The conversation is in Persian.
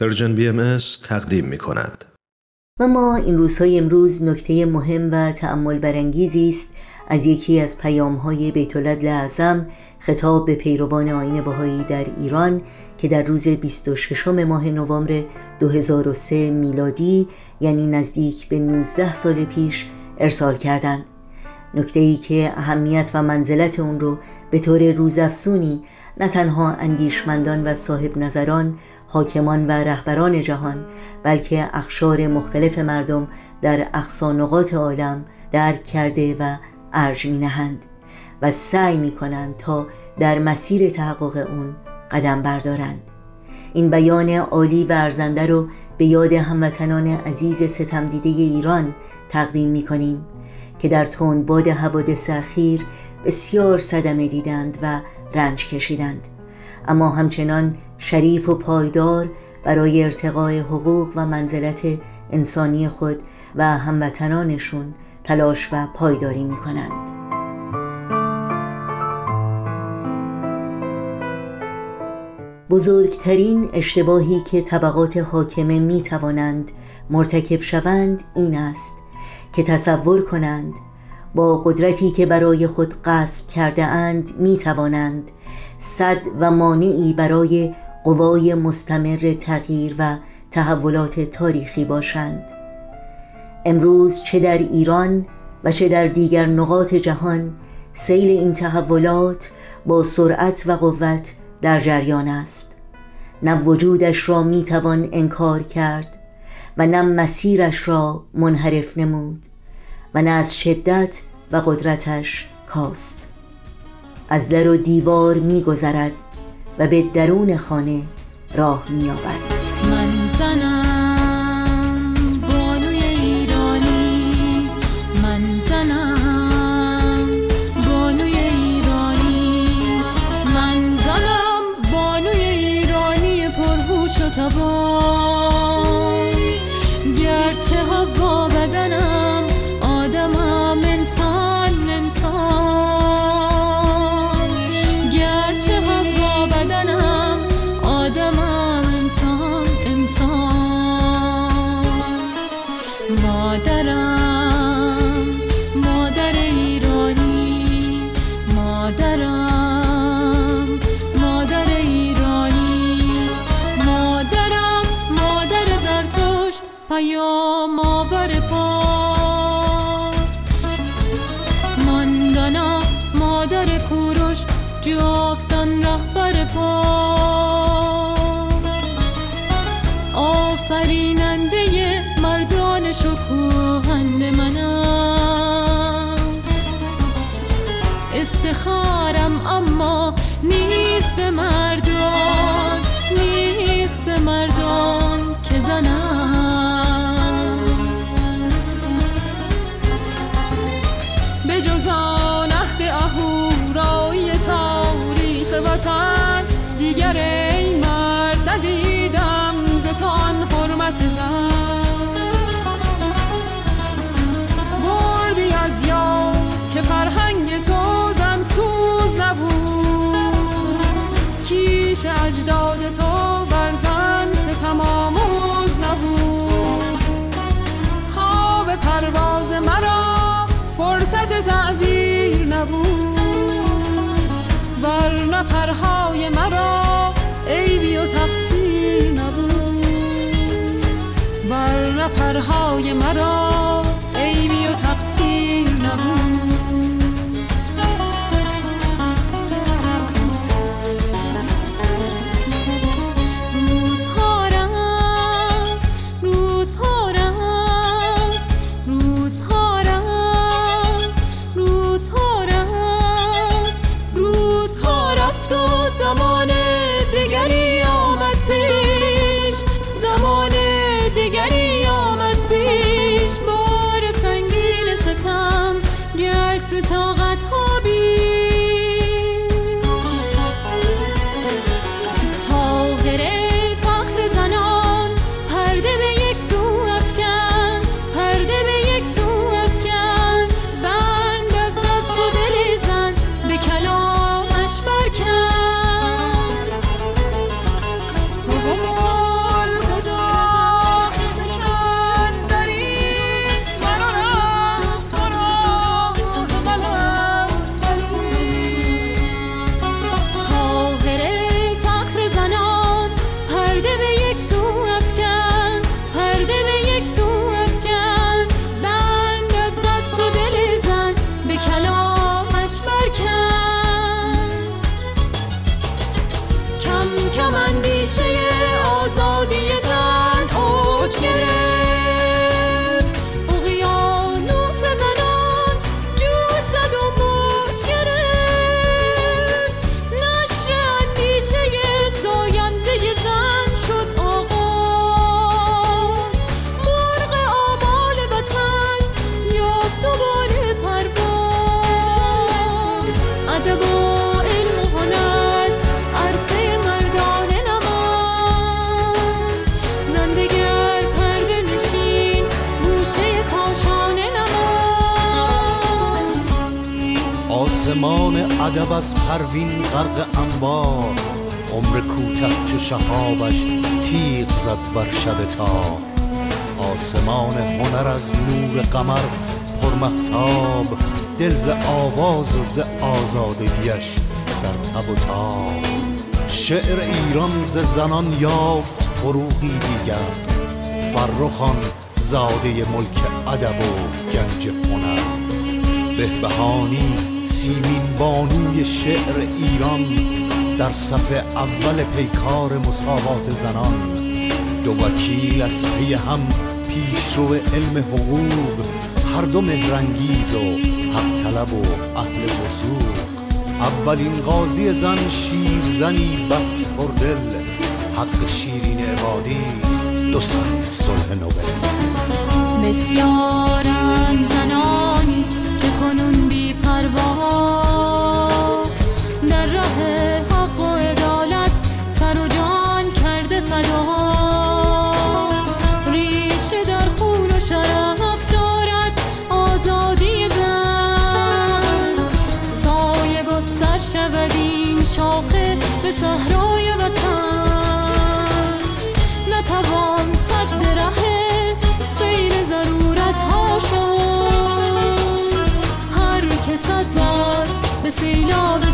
Persian BM تقدیم می کند. و ما این روزهای امروز نکته مهم و تأمل برانگیزی است از یکی از پیام های بیت اعظم خطاب به پیروان آیین بهایی در ایران که در روز 26 ماه نوامبر 2003 میلادی یعنی نزدیک به 19 سال پیش ارسال کردند نکته ای که اهمیت و منزلت اون رو به طور روزافزونی نه تنها اندیشمندان و صاحب نظران حاکمان و رهبران جهان بلکه اخشار مختلف مردم در اقصانقات عالم درک کرده و ارج می نهند و سعی می کنند تا در مسیر تحقق اون قدم بردارند. این بیان عالی و ارزنده رو به یاد هموطنان عزیز ستم دیده ایران تقدیم می کنیم که در باد حوادث اخیر بسیار صدمه دیدند و رنج کشیدند اما همچنان شریف و پایدار برای ارتقای حقوق و منزلت انسانی خود و هموطنانشون تلاش و پایداری می کنند. بزرگترین اشتباهی که طبقات حاکمه می توانند مرتکب شوند این است که تصور کنند با قدرتی که برای خود قصب کرده اند می توانند صد و مانعی برای قوای مستمر تغییر و تحولات تاریخی باشند. امروز چه در ایران و چه در دیگر نقاط جهان سیل این تحولات با سرعت و قوت در جریان است. نه وجودش را می‌توان انکار کرد و نه مسیرش را منحرف نمود. و نه از شدت و قدرتش کاست. از در و دیوار میگذرد و به درون خانه راه مییابد. من زنم بانوی ایرانی. من زنم بانوی ایرانی. من زنم بانوی ایرانی. پرهوش و توان آفریننده مردان شکوهند منم. افتخارم اما نیست به مردان دیگر ای مرد ندیدم زتان حرمت زن. بردی از یاد که فرهنگ تو زن سوز نبود. کیش اجداد تو پرهای مرا. آسمان ادب از پروین غرق انبار. عمر کوته چو شهابش تیغ زد بر شب تار. آسمان هنر از نور قمر پرمهتاب دل ز آواز و ز آزادگیش در تب و تاب. شعر ایران ز زنان یافت فروغی دیگر. فرخان زاده ملک ادب و گنج هنر. بهبهانی سیمین بانوی شعر ایران در صف اول پیکار مساوات زنان. دو وکیل از پی هم پیشرو علم حقوق هر دو مهرنگیز و حق طلب و اهل وسوق اولین قاضی زن شیرزنی بس پردل حق شیرین عبادی است دو سر صلح نوبل. شود این شاخه به صحرای وطن. نتوان صد ره سیر ضرورت ها شد. هر که صد بست به سیلاب